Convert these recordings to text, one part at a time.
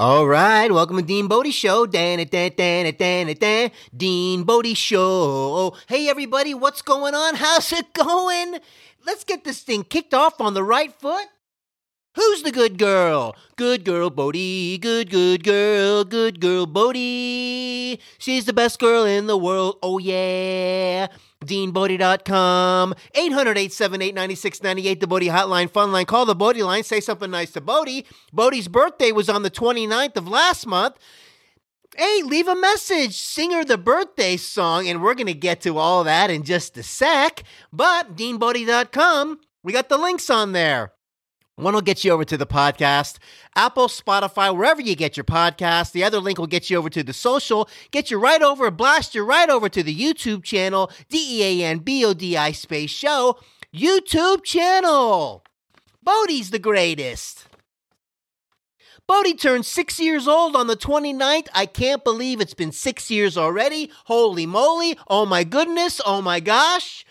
All right, welcome to Dean Bodie Show. Dan it, dan dan dan dan. Dean Bodie Show. Hey everybody, what's going on? How's it going? Let's get this thing kicked off on the right foot. Who's the good girl? Good girl Bodie, good good girl, good girl Bodie. She's the best girl in the world. Oh yeah. DeanBodie.com, 800-878-9698, the Bodie Hotline, Fun Line. Call the Bodie line, say something nice to Bodie. Bodie's birthday was on the 29th of last month. Hey, leave a message, sing her the birthday song, and we're going to get to all that in just a sec. But DeanBodie.com, we got the links on there. One will get you over to the podcast, Apple, Spotify, wherever you get your podcast. The other link will get you over to the social, get you right over, blast you right over to the YouTube channel, D E A N B O D I space show, YouTube channel. Bodie's the greatest. Bodie turned six years old on the 29th. I can't believe it's been six years already. Holy moly. Oh my goodness. Oh my gosh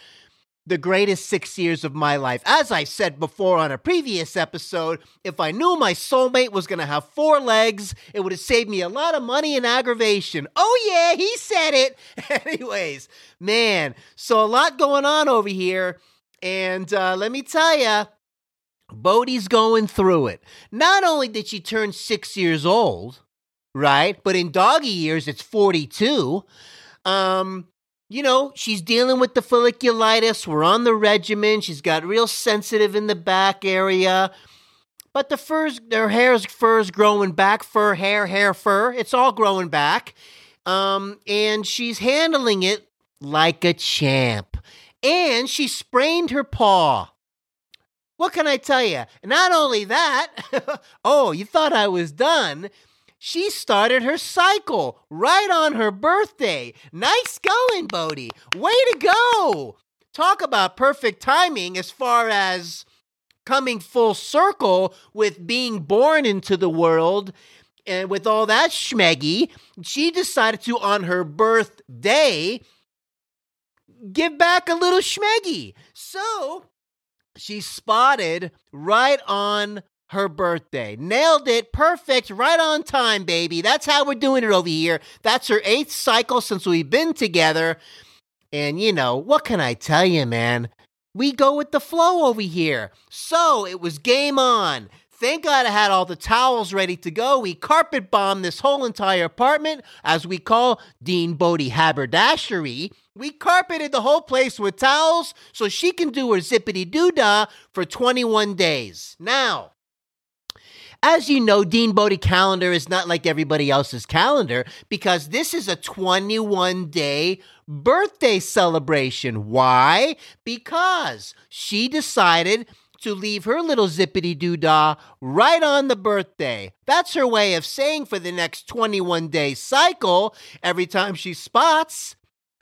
the greatest six years of my life. As I said before on a previous episode, if I knew my soulmate was going to have four legs, it would have saved me a lot of money and aggravation. Oh, yeah, he said it. Anyways, man, so a lot going on over here. And uh, let me tell you, Bodie's going through it. Not only did she turn six years old, right? But in doggy years, it's 42. Um, you know, she's dealing with the folliculitis. We're on the regimen. She's got real sensitive in the back area. But the fur's, her hair's fur's growing back. Fur, hair, hair, fur. It's all growing back. Um, and she's handling it like a champ. And she sprained her paw. What can I tell you? Not only that, oh, you thought I was done. She started her cycle right on her birthday. Nice going, Bodie. Way to go. Talk about perfect timing as far as coming full circle with being born into the world and with all that schmeggy. She decided to, on her birthday, give back a little schmeggy. So she spotted right on her birthday. Nailed it. Perfect. Right on time, baby. That's how we're doing it over here. That's her eighth cycle since we've been together. And you know, what can I tell you, man? We go with the flow over here. So it was game on. Thank God I had all the towels ready to go. We carpet bombed this whole entire apartment, as we call Dean Bodie haberdashery. We carpeted the whole place with towels so she can do her zippity doo dah for 21 days. Now, as you know, Dean Bodie calendar is not like everybody else's calendar because this is a 21 day birthday celebration. Why? Because she decided to leave her little zippity doo dah right on the birthday. That's her way of saying for the next 21 day cycle, every time she spots,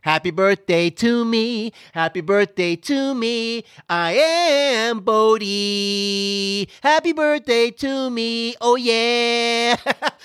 Happy birthday to me. Happy birthday to me. I am Bodie. Happy birthday to me. Oh, yeah.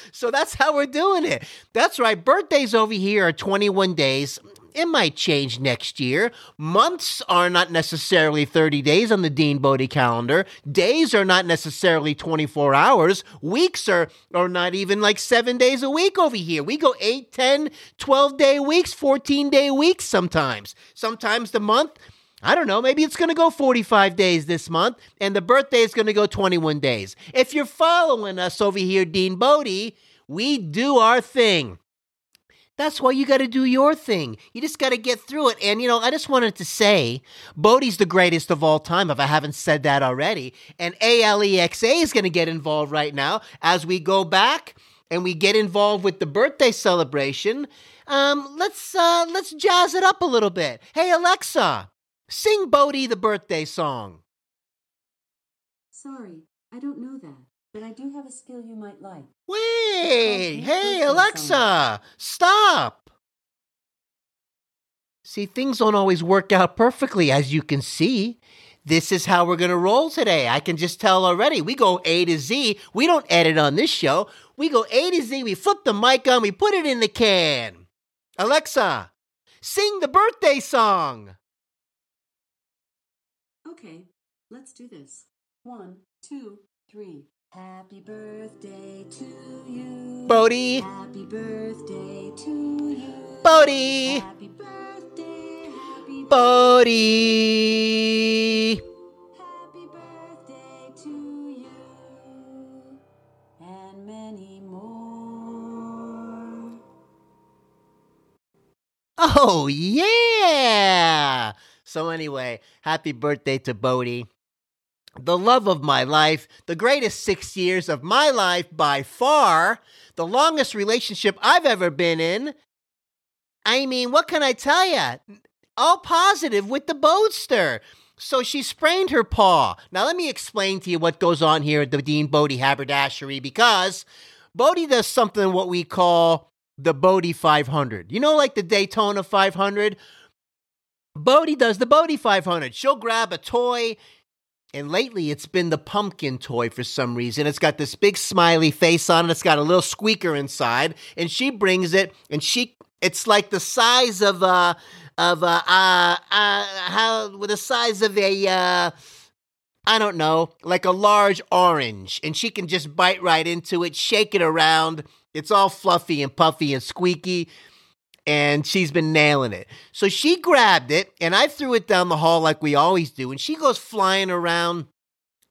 so that's how we're doing it. That's right. Birthdays over here are 21 days. It might change next year. Months are not necessarily 30 days on the Dean Bodie calendar. Days are not necessarily 24 hours. Weeks are, are not even like seven days a week over here. We go 8, 10, 12 day weeks, 14 day weeks sometimes. Sometimes the month, I don't know, maybe it's going to go 45 days this month, and the birthday is going to go 21 days. If you're following us over here, Dean Bodie, we do our thing. That's why you got to do your thing. You just got to get through it. And, you know, I just wanted to say Bodie's the greatest of all time, if I haven't said that already. And ALEXA is going to get involved right now as we go back and we get involved with the birthday celebration. Um, let's uh, let's jazz it up a little bit. Hey Alexa, sing Bodie the birthday song. Sorry, I don't know that. But I do have a skill you might like. Wait! Hey, Alexa! Stop! See, things don't always work out perfectly, as you can see. This is how we're going to roll today. I can just tell already. We go A to Z. We don't edit on this show. We go A to Z. We flip the mic on. We put it in the can. Alexa, sing the birthday song. Okay, let's do this. One, two, three. Happy birthday to you. Bodie, Happy birthday to you. Bodie, Happy birthday, happy, Bodie. happy birthday to you. And many more. Oh, yeah. So, anyway, happy birthday to Bodie. The love of my life, the greatest six years of my life by far, the longest relationship I've ever been in. I mean, what can I tell you? All positive with the Bodester. So she sprained her paw. Now, let me explain to you what goes on here at the Dean Bodie haberdashery because Bodie does something what we call the Bodie 500. You know, like the Daytona 500? Bodie does the Bodie 500. She'll grab a toy, and lately it's been the pumpkin toy for some reason. It's got this big smiley face on it. It's got a little squeaker inside, and she brings it, and she it's like the size of a of uh uh, uh how with the size of a uh I don't know, like a large orange, and she can just bite right into it, shake it around. It's all fluffy and puffy and squeaky, and she's been nailing it. So she grabbed it, and I threw it down the hall like we always do, and she goes flying around,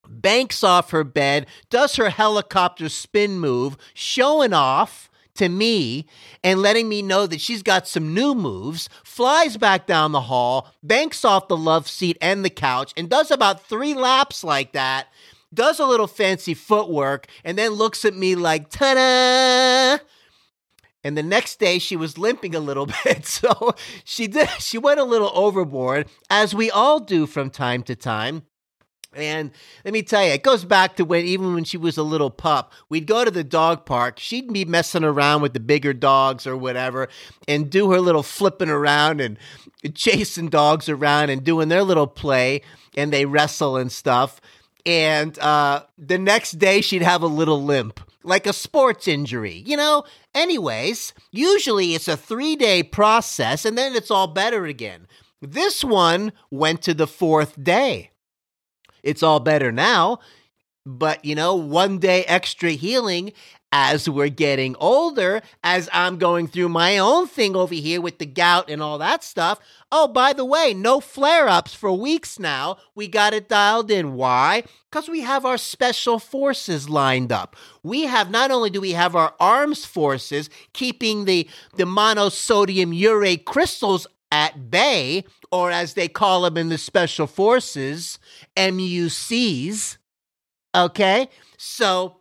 banks off her bed, does her helicopter spin move, showing off to me and letting me know that she's got some new moves, flies back down the hall, banks off the love seat and the couch, and does about three laps like that, does a little fancy footwork, and then looks at me like, ta da! And the next day she was limping a little bit. So she did she went a little overboard, as we all do from time to time. And let me tell you, it goes back to when even when she was a little pup, we'd go to the dog park. She'd be messing around with the bigger dogs or whatever, and do her little flipping around and chasing dogs around and doing their little play, and they wrestle and stuff. And uh, the next day, she'd have a little limp, like a sports injury, you know? Anyways, usually it's a three day process, and then it's all better again. This one went to the fourth day. It's all better now, but you know, one day extra healing as we're getting older, as I'm going through my own thing over here with the gout and all that stuff. Oh, by the way, no flare ups for weeks now. We got it dialed in. Why? Because we have our special forces lined up. We have not only do we have our arms forces keeping the, the monosodium urate crystals at bay, or as they call them in the special forces, MUCs. Okay? So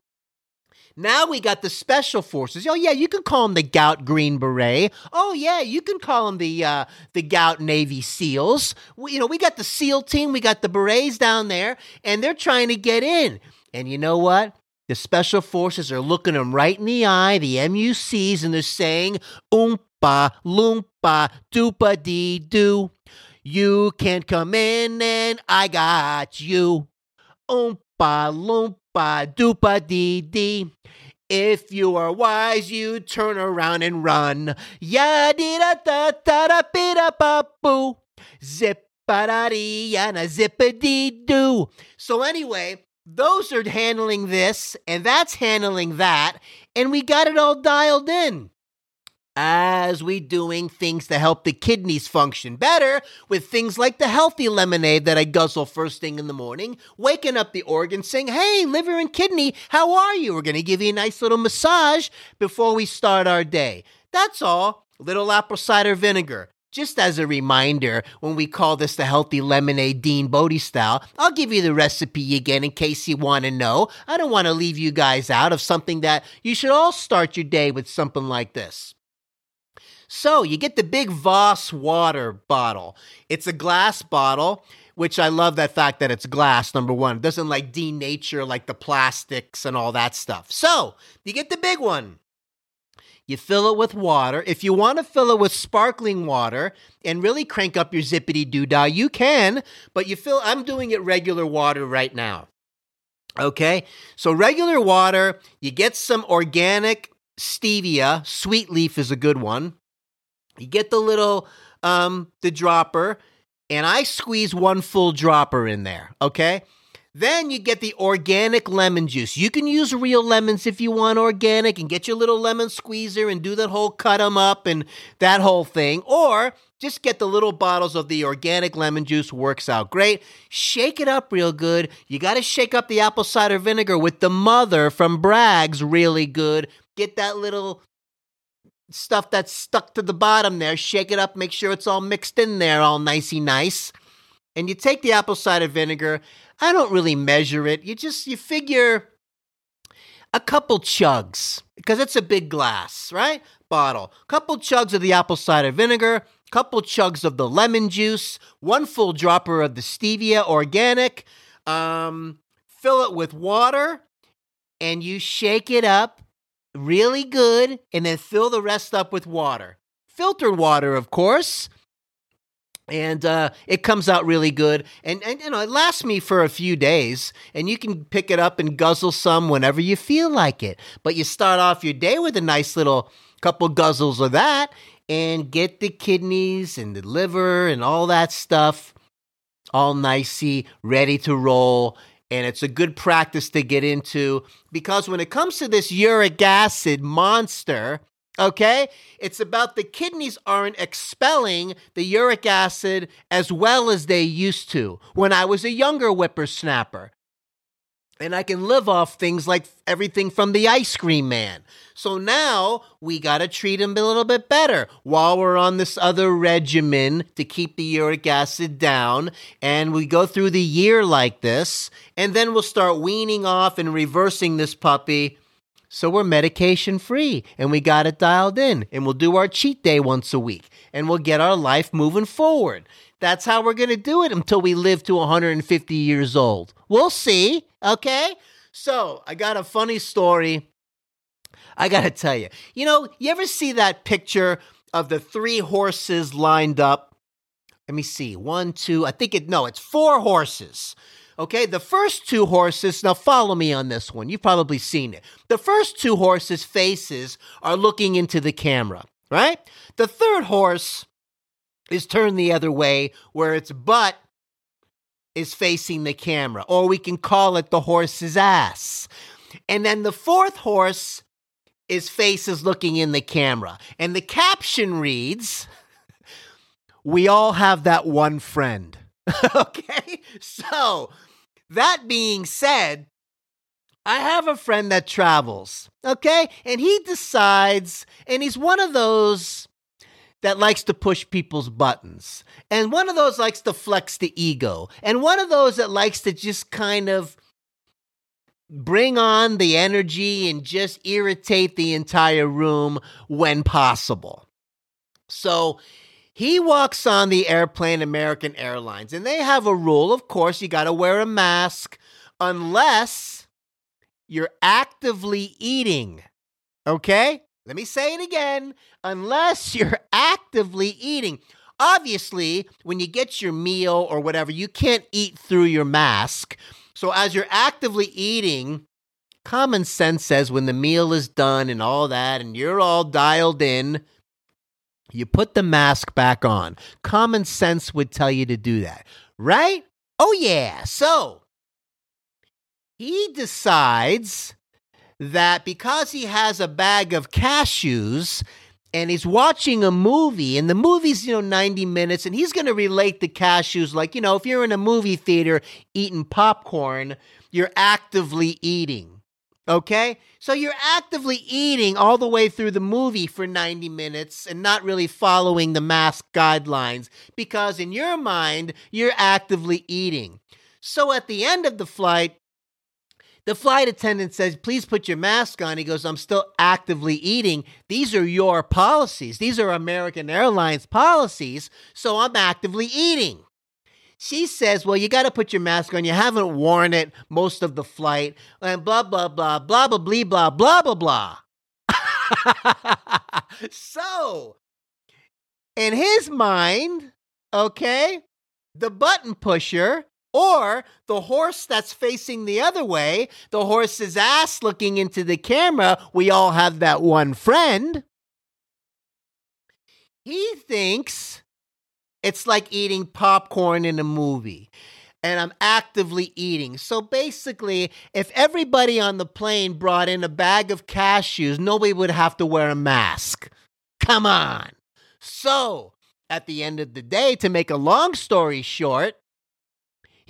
now we got the special forces. Oh yeah, you can call them the Gout Green Beret. Oh yeah, you can call them the uh, the Gout Navy SEALs. We, you know, we got the SEAL team, we got the berets down there, and they're trying to get in. And you know what? The special forces are looking them right in the eye, the MUCs, and they're saying, "Oompa loompa doopa dee doo." You can't come in, and I got you. Oompa loompa doopa dee dee. If you are wise, you turn around and run. Ya dee da da da da be da ba boo. Zip ba da dee and a zip a dee doo. So, anyway, those are handling this, and that's handling that, and we got it all dialed in as we doing things to help the kidneys function better with things like the healthy lemonade that I guzzle first thing in the morning, waking up the organ saying, Hey, liver and kidney, how are you? We're going to give you a nice little massage before we start our day. That's all. Little apple cider vinegar. Just as a reminder, when we call this the healthy lemonade Dean Bodie style, I'll give you the recipe again in case you want to know. I don't want to leave you guys out of something that you should all start your day with something like this. So you get the big Voss water bottle. It's a glass bottle, which I love that fact that it's glass, number one. It doesn't like denature like the plastics and all that stuff. So you get the big one. You fill it with water. If you want to fill it with sparkling water and really crank up your zippity doo dah, you can, but you fill, I'm doing it regular water right now. Okay, so regular water, you get some organic stevia, sweet leaf is a good one. You get the little um the dropper and I squeeze one full dropper in there, okay? Then you get the organic lemon juice. You can use real lemons if you want organic and get your little lemon squeezer and do that whole cut them up and that whole thing. Or just get the little bottles of the organic lemon juice, works out great. Shake it up real good. You got to shake up the apple cider vinegar with the mother from Bragg's really good. Get that little stuff that's stuck to the bottom there, shake it up, make sure it's all mixed in there, all nicey nice. And you take the apple cider vinegar I don't really measure it. You just you figure a couple chugs because it's a big glass, right? Bottle. Couple chugs of the apple cider vinegar, couple chugs of the lemon juice, one full dropper of the stevia organic. Um, fill it with water and you shake it up really good and then fill the rest up with water. Filtered water, of course. And uh, it comes out really good. And, and you know it lasts me for a few days and you can pick it up and guzzle some whenever you feel like it. But you start off your day with a nice little couple guzzles of that and get the kidneys and the liver and all that stuff all nicey ready to roll and it's a good practice to get into because when it comes to this uric acid monster Okay? It's about the kidneys aren't expelling the uric acid as well as they used to when I was a younger whippersnapper. And I can live off things like everything from the ice cream man. So now we got to treat him a little bit better while we're on this other regimen to keep the uric acid down. And we go through the year like this. And then we'll start weaning off and reversing this puppy so we're medication free and we got it dialed in and we'll do our cheat day once a week and we'll get our life moving forward. That's how we're going to do it until we live to 150 years old. We'll see. Okay. So I got a funny story. I got to tell you, you know, you ever see that picture of the three horses lined up? Let me see. One, two, I think it, no, it's four horses Okay, the first two horses, now follow me on this one. You've probably seen it. The first two horses' faces are looking into the camera, right? The third horse is turned the other way, where its butt is facing the camera, or we can call it the horse's ass. And then the fourth horse, his face is looking in the camera. And the caption reads, We all have that one friend. okay? So that being said, I have a friend that travels, okay? And he decides, and he's one of those that likes to push people's buttons. And one of those likes to flex the ego. And one of those that likes to just kind of bring on the energy and just irritate the entire room when possible. So he walks on the airplane, American Airlines, and they have a rule. Of course, you got to wear a mask unless you're actively eating. Okay? Let me say it again. Unless you're actively eating. Obviously, when you get your meal or whatever, you can't eat through your mask. So, as you're actively eating, common sense says when the meal is done and all that, and you're all dialed in, you put the mask back on. Common sense would tell you to do that, right? Oh, yeah. So he decides that because he has a bag of cashews and he's watching a movie and the movie's you know 90 minutes and he's going to relate the cashews like you know if you're in a movie theater eating popcorn you're actively eating okay so you're actively eating all the way through the movie for 90 minutes and not really following the mask guidelines because in your mind, you're actively eating. So at the end of the flight, the flight attendant says, Please put your mask on. He goes, I'm still actively eating. These are your policies. These are American Airlines policies. So I'm actively eating. She says, Well, you got to put your mask on. You haven't worn it most of the flight, and blah, blah, blah, blah, blah, blah, blah, blah, blah, blah. so, in his mind, okay, the button pusher or the horse that's facing the other way, the horse's ass looking into the camera, we all have that one friend. He thinks it's like eating popcorn in a movie. and I'm actively eating. So basically, if everybody on the plane brought in a bag of cashews, nobody would have to wear a mask. Come on. So, at the end of the day, to make a long story short,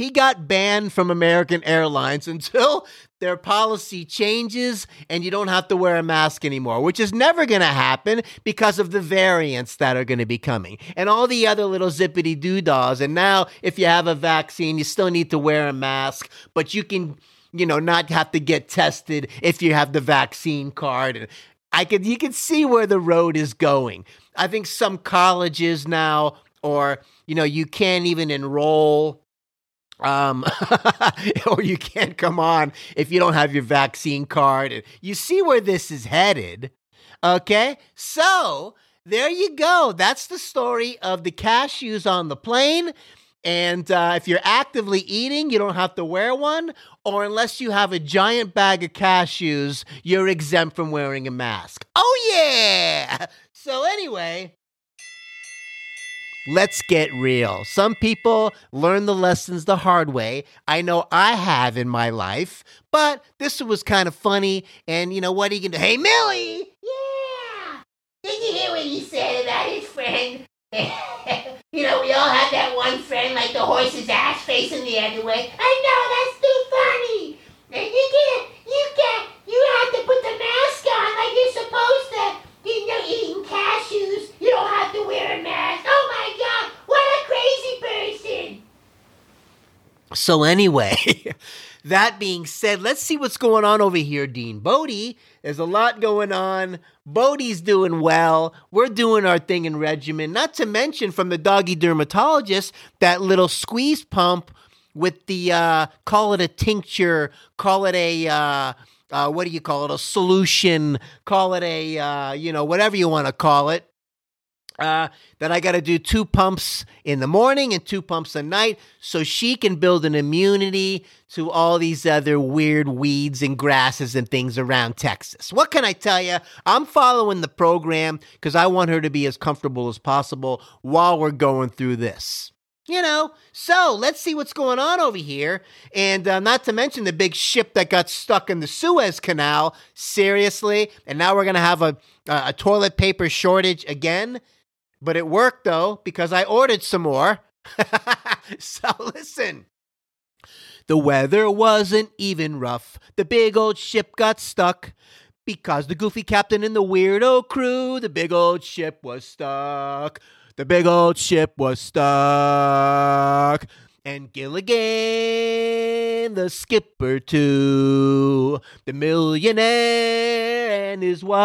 he got banned from American Airlines until their policy changes and you don't have to wear a mask anymore, which is never going to happen because of the variants that are going to be coming and all the other little zippity doodads. And now, if you have a vaccine, you still need to wear a mask, but you can, you know, not have to get tested if you have the vaccine card. And I could, you can see where the road is going. I think some colleges now, or, you know, you can't even enroll um, or you can't come on if you don't have your vaccine card. You see where this is headed. Okay. So there you go. That's the story of the cashews on the plane. And uh, if you're actively eating, you don't have to wear one. Or unless you have a giant bag of cashews, you're exempt from wearing a mask. Oh, yeah. So, anyway, Let's get real. Some people learn the lessons the hard way. I know I have in my life, but this was kind of funny. And you know what? He can do. Hey, Millie! Yeah! Did you hear what he said about his friend? you know, we all have that one friend like the horse's ass facing the other way. I know, that's too funny! And you can't, you can't, you have to put the mask on like you're supposed to. You know, eating cashews, you don't have to wear a mask. Oh my god, what a crazy person! So, anyway, that being said, let's see what's going on over here, Dean Bodie. There's a lot going on. Bodie's doing well. We're doing our thing in regimen. Not to mention, from the doggy dermatologist, that little squeeze pump with the, uh, call it a tincture, call it a, uh, uh, what do you call it? A solution, call it a, uh, you know, whatever you want to call it. Uh, that I got to do two pumps in the morning and two pumps at night so she can build an immunity to all these other weird weeds and grasses and things around Texas. What can I tell you? I'm following the program because I want her to be as comfortable as possible while we're going through this. You know, so let's see what's going on over here. And uh, not to mention the big ship that got stuck in the Suez Canal. Seriously. And now we're going to have a, a toilet paper shortage again. But it worked though, because I ordered some more. so listen. The weather wasn't even rough. The big old ship got stuck. Because the goofy captain and the weirdo crew, the big old ship was stuck. The big old ship was stuck. And Gilligan, the skipper, too. The millionaire and his wife.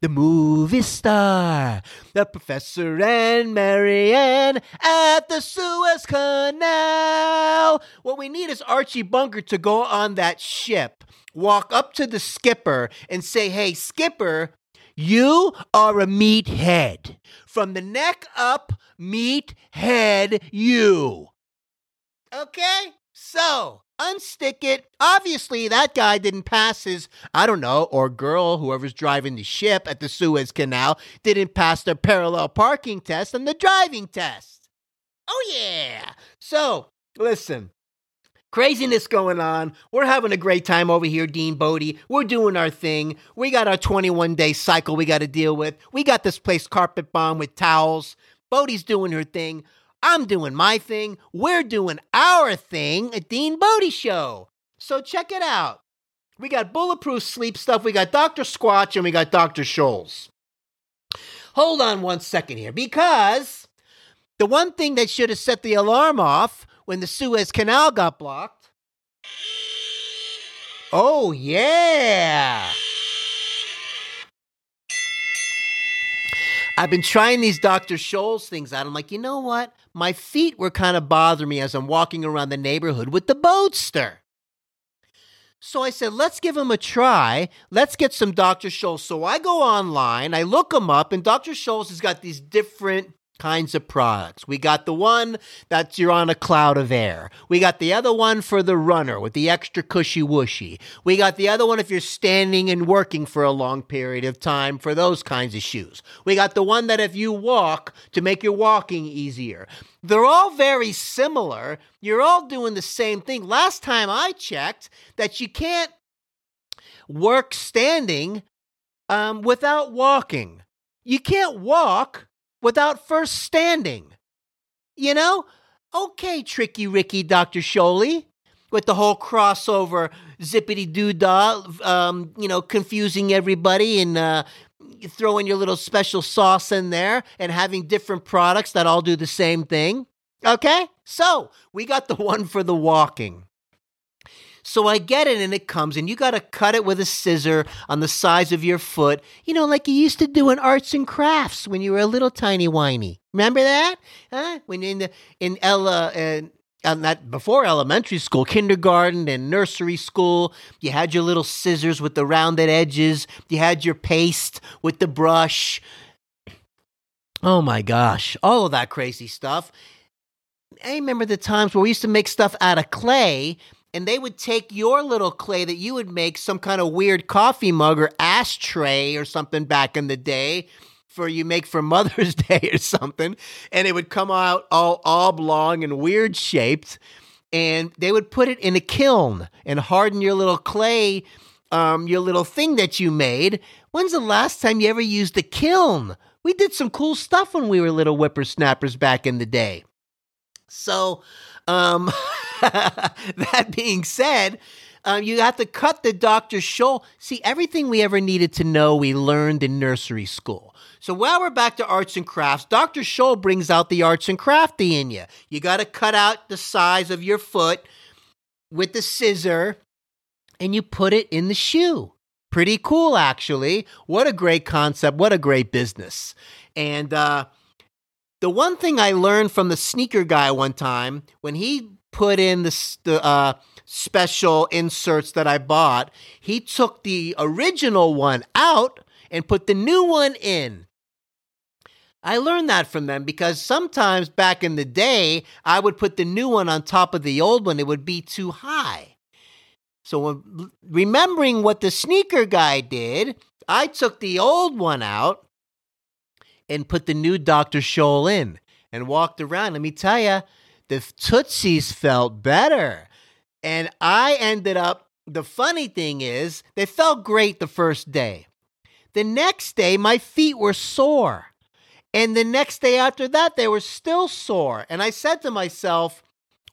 The movie star. The professor and Mary Ann at the Suez Canal. What we need is Archie Bunker to go on that ship, walk up to the skipper, and say, Hey, skipper, you are a meathead. From the neck up, meathead you. Okay? So, unstick it. Obviously, that guy didn't pass his, I don't know, or girl, whoever's driving the ship at the Suez Canal, didn't pass their parallel parking test and the driving test. Oh, yeah. So, listen, Craziness going on. We're having a great time over here, Dean Bodie. We're doing our thing. We got our 21 day cycle we got to deal with. We got this place carpet bomb with towels. Bodie's doing her thing. I'm doing my thing. We're doing our thing at Dean Bodie Show. So check it out. We got bulletproof sleep stuff. We got Dr. Squatch and we got Dr. Scholl's. Hold on one second here because the one thing that should have set the alarm off when the Suez Canal got blocked. Oh, yeah. I've been trying these Dr. Scholl's things out. I'm like, you know what? My feet were kind of bothering me as I'm walking around the neighborhood with the Bodester. So I said, let's give him a try. Let's get some Dr. Scholl's. So I go online, I look him up, and Dr. Scholl's has got these different kinds of products. We got the one that's you're on a cloud of air. We got the other one for the runner with the extra cushy whooshy. We got the other one if you're standing and working for a long period of time for those kinds of shoes. We got the one that if you walk to make your walking easier. They're all very similar. You're all doing the same thing. Last time I checked that you can't work standing um, without walking. You can't walk without first standing. You know? Okay, Tricky Ricky, Dr. Sholey, with the whole crossover zippity doo dah, um, you know, confusing everybody and uh, throwing your little special sauce in there and having different products that all do the same thing. Okay? So we got the one for the walking. So I get it and it comes and you got to cut it with a scissor on the size of your foot, you know, like you used to do in arts and crafts when you were a little tiny whiny. Remember that? Huh? When in the, in Ella and uh, not before elementary school, kindergarten and nursery school, you had your little scissors with the rounded edges. You had your paste with the brush. Oh my gosh, all of that crazy stuff. I remember the times where we used to make stuff out of clay and they would take your little clay that you would make some kind of weird coffee mug or ashtray or something back in the day for you make for Mother's Day or something, and it would come out all oblong and weird shaped, and they would put it in a kiln and harden your little clay, um, your little thing that you made. When's the last time you ever used a kiln? We did some cool stuff when we were little whippersnappers back in the day. So, um, that being said, um, you have to cut the Dr. Scholl. See, everything we ever needed to know, we learned in nursery school. So while we're back to arts and crafts, Dr. Scholl brings out the arts and crafty in you. You got to cut out the size of your foot with the scissor and you put it in the shoe. Pretty cool, actually. What a great concept. What a great business. And uh, the one thing I learned from the sneaker guy one time when he put in the, the uh, special inserts that I bought, he took the original one out and put the new one in. I learned that from them because sometimes back in the day, I would put the new one on top of the old one, it would be too high. So, remembering what the sneaker guy did, I took the old one out and put the new Dr. Scholl in and walked around. Let me tell you, the Tootsies felt better. And I ended up, the funny thing is, they felt great the first day. The next day, my feet were sore. And the next day after that, they were still sore. And I said to myself,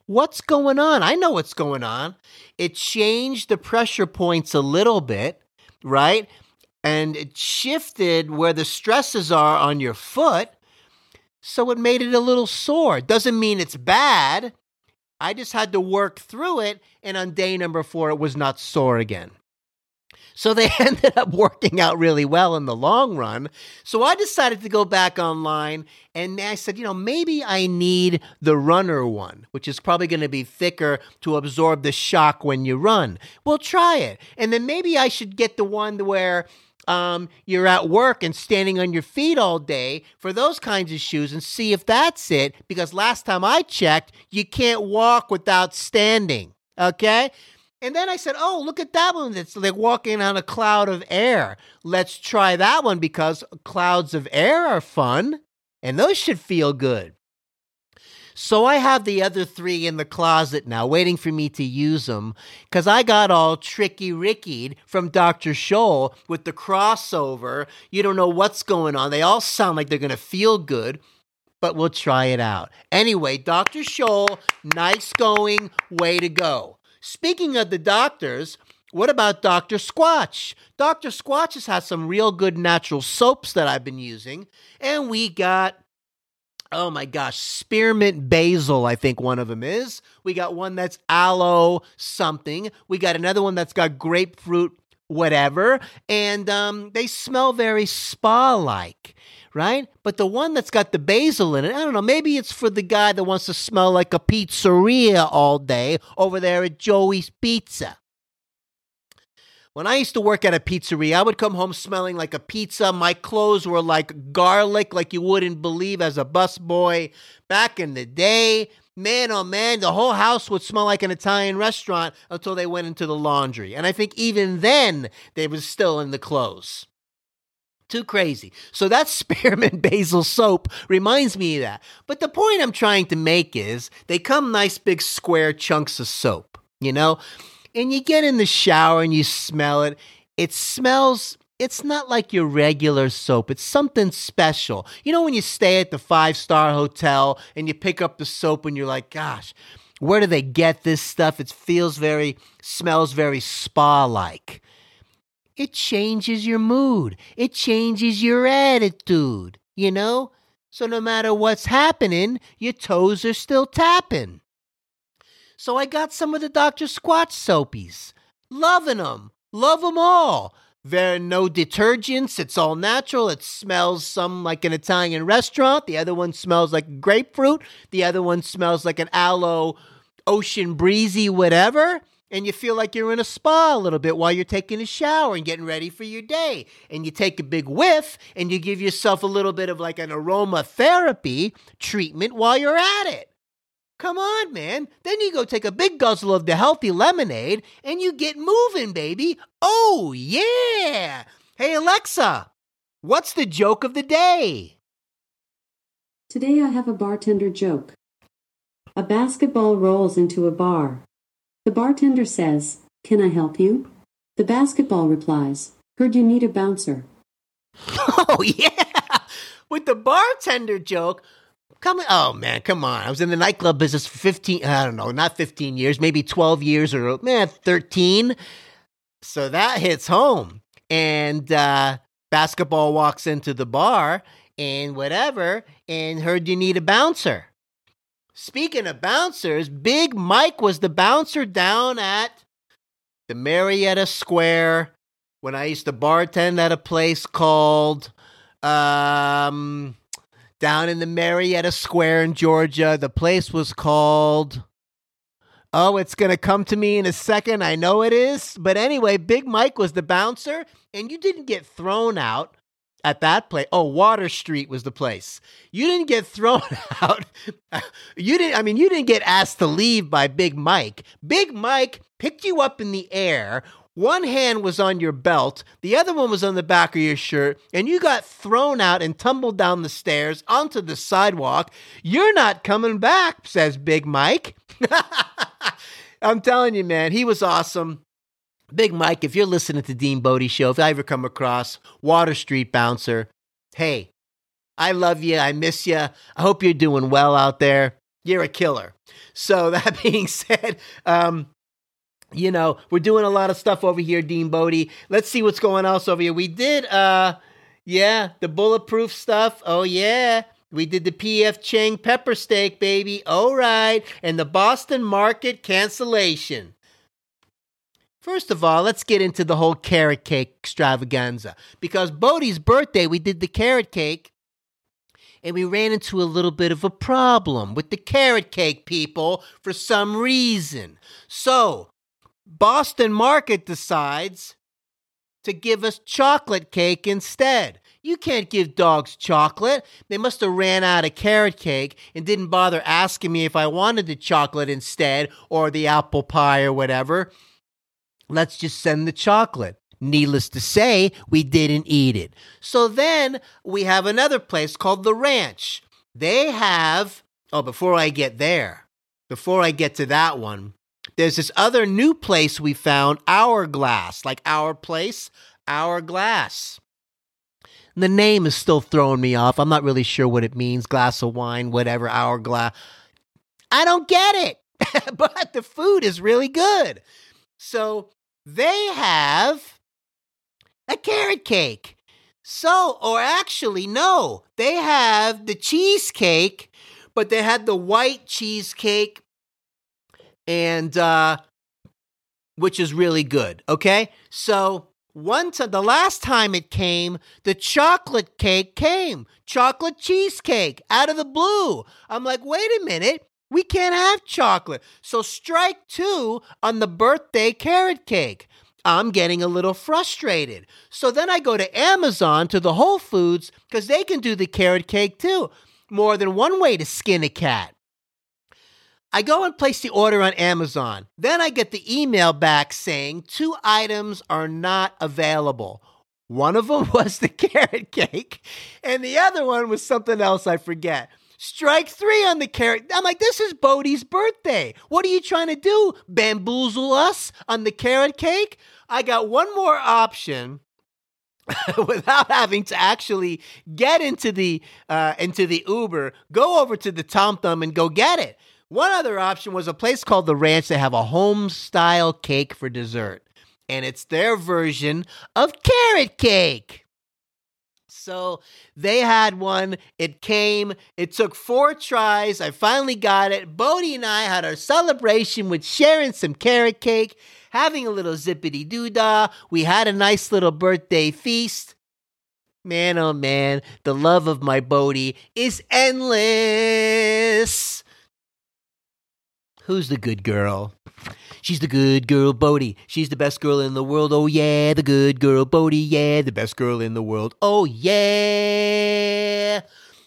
What's going on? I know what's going on. It changed the pressure points a little bit, right? And it shifted where the stresses are on your foot. So it made it a little sore. Doesn't mean it's bad. I just had to work through it. And on day number four, it was not sore again. So they ended up working out really well in the long run. So I decided to go back online and I said, you know, maybe I need the runner one, which is probably going to be thicker to absorb the shock when you run. We'll try it. And then maybe I should get the one where um, you're at work and standing on your feet all day for those kinds of shoes and see if that's it. Because last time I checked, you can't walk without standing. Okay? And then I said, oh, look at that one. It's like walking on a cloud of air. Let's try that one because clouds of air are fun and those should feel good. So I have the other three in the closet now, waiting for me to use them, because I got all tricky rickied from Dr. Scholl with the crossover. You don't know what's going on. They all sound like they're going to feel good, but we'll try it out. Anyway, Dr. Scholl, nice going, way to go. Speaking of the doctors, what about Dr. Squatch? Dr. Squatch has had some real good natural soaps that I've been using, and we got Oh my gosh, spearmint basil, I think one of them is. We got one that's aloe something. We got another one that's got grapefruit whatever. And um, they smell very spa like, right? But the one that's got the basil in it, I don't know, maybe it's for the guy that wants to smell like a pizzeria all day over there at Joey's Pizza. When I used to work at a pizzeria, I would come home smelling like a pizza. My clothes were like garlic, like you wouldn't believe as a busboy. Back in the day, man, oh man, the whole house would smell like an Italian restaurant until they went into the laundry. And I think even then, they was still in the clothes. Too crazy. So that spearmint basil soap reminds me of that. But the point I'm trying to make is they come nice big square chunks of soap, you know? And you get in the shower and you smell it. It smells it's not like your regular soap. It's something special. You know, when you stay at the five star hotel and you pick up the soap and you're like, gosh, where do they get this stuff? It feels very, smells very spa like. It changes your mood, it changes your attitude, you know? So no matter what's happening, your toes are still tapping. So I got some of the Dr. Squatch soapies. Loving them. Love them all. There are no detergents. It's all natural. It smells some like an Italian restaurant. The other one smells like grapefruit. The other one smells like an aloe, ocean breezy, whatever. And you feel like you're in a spa a little bit while you're taking a shower and getting ready for your day. And you take a big whiff and you give yourself a little bit of like an aromatherapy treatment while you're at it. Come on, man. Then you go take a big guzzle of the healthy lemonade and you get moving, baby. Oh, yeah. Hey, Alexa, what's the joke of the day? Today I have a bartender joke. A basketball rolls into a bar. The bartender says, Can I help you? The basketball replies, Heard you need a bouncer. Oh, yeah. With the bartender joke, Come, oh man, come on! I was in the nightclub business for fifteen. I don't know, not fifteen years, maybe twelve years or man, thirteen. So that hits home. And uh, basketball walks into the bar and whatever, and heard you need a bouncer. Speaking of bouncers, Big Mike was the bouncer down at the Marietta Square when I used to bartend at a place called um down in the Marietta Square in Georgia. The place was called. Oh, it's going to come to me in a second. I know it is. But anyway, Big Mike was the bouncer, and you didn't get thrown out at that place. Oh, Water Street was the place. You didn't get thrown out. you didn't, I mean, you didn't get asked to leave by Big Mike. Big Mike picked you up in the air, one hand was on your belt, the other one was on the back of your shirt, and you got thrown out and tumbled down the stairs onto the sidewalk. You're not coming back, says Big Mike. I'm telling you, man, he was awesome. Big Mike, if you're listening to Dean Bodie Show, if I ever come across Water Street Bouncer, hey, I love you. I miss you. I hope you're doing well out there. You're a killer. So, that being said, um, you know, we're doing a lot of stuff over here, Dean Bodie. Let's see what's going else over here. We did, uh, yeah, the bulletproof stuff. Oh, yeah. We did the PF Chang pepper steak, baby. All right. And the Boston market cancellation. First of all, let's get into the whole carrot cake extravaganza. Because Bodie's birthday, we did the carrot cake, and we ran into a little bit of a problem with the carrot cake people for some reason. So, Boston Market decides to give us chocolate cake instead. You can't give dogs chocolate. They must have ran out of carrot cake and didn't bother asking me if I wanted the chocolate instead or the apple pie or whatever. Let's just send the chocolate. Needless to say, we didn't eat it. So then we have another place called The Ranch. They have, oh, before I get there, before I get to that one, there's this other new place we found, Hourglass, like our place, Hourglass. The name is still throwing me off. I'm not really sure what it means. Glass of wine, whatever, hourglass. I don't get it. but the food is really good. So they have a carrot cake. So, or actually, no, they have the cheesecake, but they had the white cheesecake and uh, which is really good. Okay, so time, the last time it came, the chocolate cake came, chocolate cheesecake out of the blue. I'm like, wait a minute. We can't have chocolate. So strike two on the birthday carrot cake. I'm getting a little frustrated. So then I go to Amazon to the Whole Foods because they can do the carrot cake too. More than one way to skin a cat. I go and place the order on Amazon. Then I get the email back saying two items are not available. One of them was the carrot cake, and the other one was something else I forget. Strike three on the carrot. I'm like, this is Bodie's birthday. What are you trying to do? Bamboozle us on the carrot cake? I got one more option without having to actually get into the uh, into the Uber, go over to the Tom Thumb and go get it. One other option was a place called the Ranch. They have a home style cake for dessert, and it's their version of carrot cake. So they had one. It came. It took four tries. I finally got it. Bodie and I had our celebration with sharing some carrot cake, having a little zippity doo dah. We had a nice little birthday feast. Man, oh man, the love of my Bodie is endless. Who's the good girl? She's the good girl, Bodie. She's the best girl in the world. Oh, yeah, the good girl, Bodie. Yeah, the best girl in the world. Oh, yeah.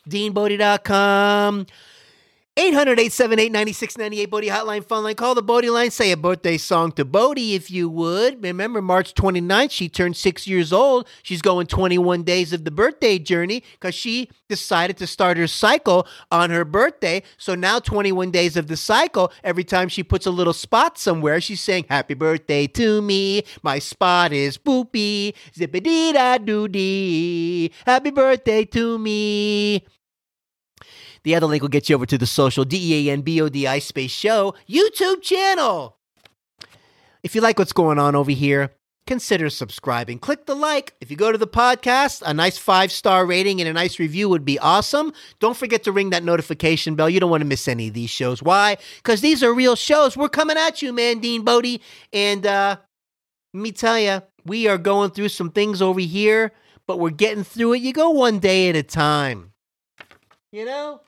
DeanBodie.com. 800 878 9698 Bodie Hotline Phone Line. Call the Bodie line. Say a birthday song to Bodie if you would. Remember, March 29th, she turned six years old. She's going 21 days of the birthday journey because she decided to start her cycle on her birthday. So now, 21 days of the cycle, every time she puts a little spot somewhere, she's saying, Happy birthday to me. My spot is boopy. Zippity da doo dee. Happy birthday to me. The other link will get you over to the social D E A N B O D I space show YouTube channel. If you like what's going on over here, consider subscribing. Click the like. If you go to the podcast, a nice five star rating and a nice review would be awesome. Don't forget to ring that notification bell. You don't want to miss any of these shows. Why? Because these are real shows. We're coming at you, man, Dean Bodie. And uh, let me tell you, we are going through some things over here, but we're getting through it. You go one day at a time. You know?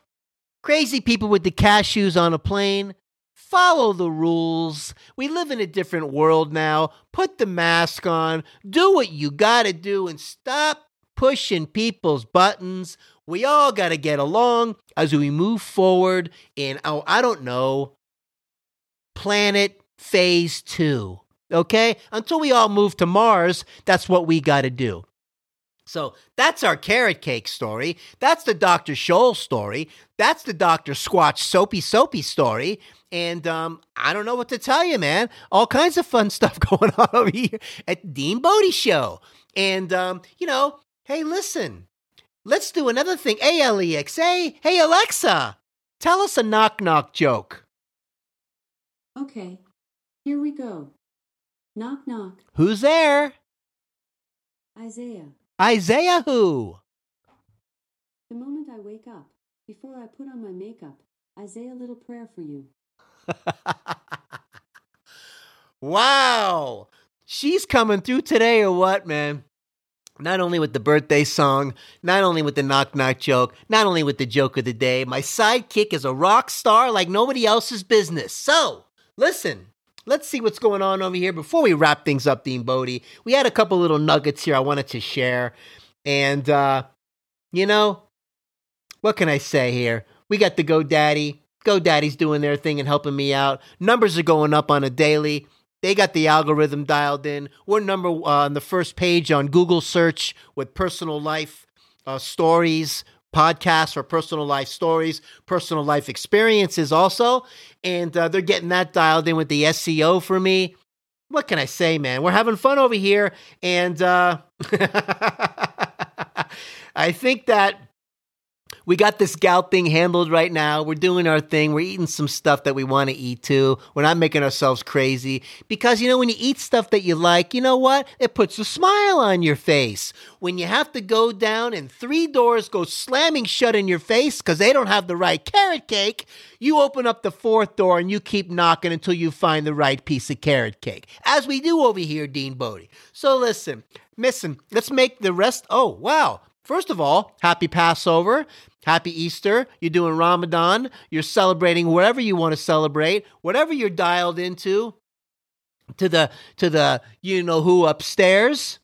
Crazy people with the cashews on a plane. Follow the rules. We live in a different world now. Put the mask on. Do what you gotta do and stop pushing people's buttons. We all gotta get along as we move forward in, oh, I don't know, planet phase two. Okay? Until we all move to Mars, that's what we gotta do. So that's our carrot cake story. That's the Dr. Scholl story. That's the Dr. Squatch Soapy Soapy story. And um, I don't know what to tell you, man. All kinds of fun stuff going on over here at Dean Bodie Show. And, um, you know, hey, listen, let's do another thing. Hey A L E X A. Hey, Alexa, tell us a knock knock joke. Okay, here we go. Knock knock, Who's there? Isaiah. Isaiah who? The moment I wake up, before I put on my makeup, I say a little prayer for you. wow. She's coming through today or what, man? Not only with the birthday song, not only with the knock knock joke, not only with the joke of the day, my sidekick is a rock star like nobody else's business. So, listen, let's see what's going on over here before we wrap things up, Dean Bodie. We had a couple little nuggets here I wanted to share. And, uh, you know, what can I say here? We got the GoDaddy. GoDaddy's doing their thing and helping me out. Numbers are going up on a daily. They got the algorithm dialed in. We're number uh, on the first page on Google search with personal life uh, stories, podcasts for personal life stories, personal life experiences also. And uh, they're getting that dialed in with the SEO for me. What can I say, man? We're having fun over here. And uh, I think that we got this gout thing handled right now. We're doing our thing. We're eating some stuff that we want to eat too. We're not making ourselves crazy because you know when you eat stuff that you like, you know what? It puts a smile on your face. When you have to go down and three doors go slamming shut in your face because they don't have the right carrot cake, you open up the fourth door and you keep knocking until you find the right piece of carrot cake. As we do over here, Dean Bodie. So listen, listen, let's make the rest. Oh, wow. First of all, happy Passover. Happy Easter. You're doing Ramadan. You're celebrating wherever you want to celebrate, whatever you're dialed into. to the to the you know who upstairs.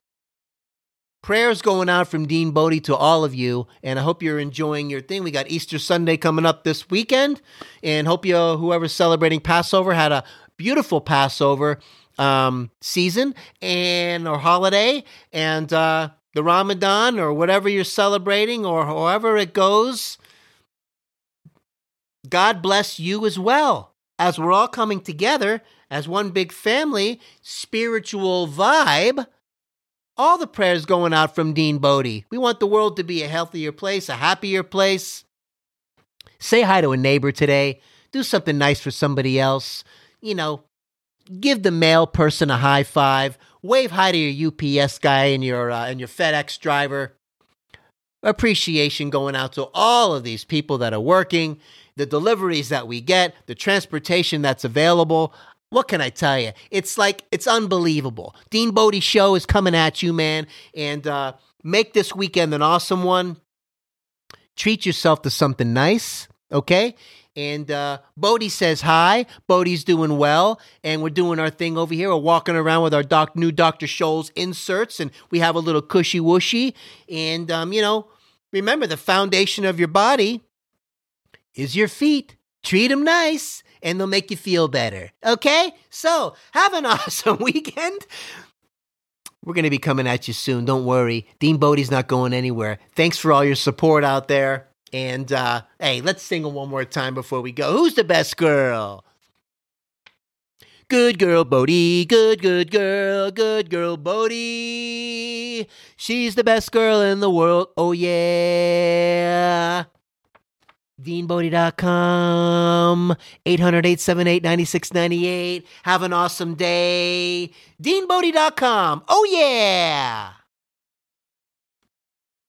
Prayers going out from Dean Bodie to all of you, and I hope you're enjoying your thing. We got Easter Sunday coming up this weekend, and hope you whoever's celebrating Passover had a beautiful Passover um, season and or holiday, and uh, the Ramadan or whatever you're celebrating or however it goes. God bless you as well as we're all coming together as one big family, spiritual vibe. All the prayers going out from Dean Bodie. We want the world to be a healthier place, a happier place. Say hi to a neighbor today. Do something nice for somebody else. You know, give the mail person a high five. Wave hi to your UPS guy and your uh, and your FedEx driver. Appreciation going out to all of these people that are working, the deliveries that we get, the transportation that's available. What can I tell you? It's like it's unbelievable. Dean Bodie show is coming at you, man, and uh, make this weekend an awesome one. Treat yourself to something nice, okay? And uh, Bodie says hi. Bodie's doing well, and we're doing our thing over here. We're walking around with our doc- new Dr. Scholl's inserts, and we have a little cushy wushy. And, um, you know, remember the foundation of your body is your feet. Treat them nice, and they'll make you feel better. Okay? So, have an awesome weekend. We're going to be coming at you soon. Don't worry. Dean Bodie's not going anywhere. Thanks for all your support out there. And uh, hey, let's sing it one more time before we go. Who's the best girl? Good girl, Bodie. Good, good girl. Good girl, Bodie. She's the best girl in the world. Oh, yeah. DeanBodie.com, 800 878 9698. Have an awesome day. DeanBodie.com. Oh, yeah.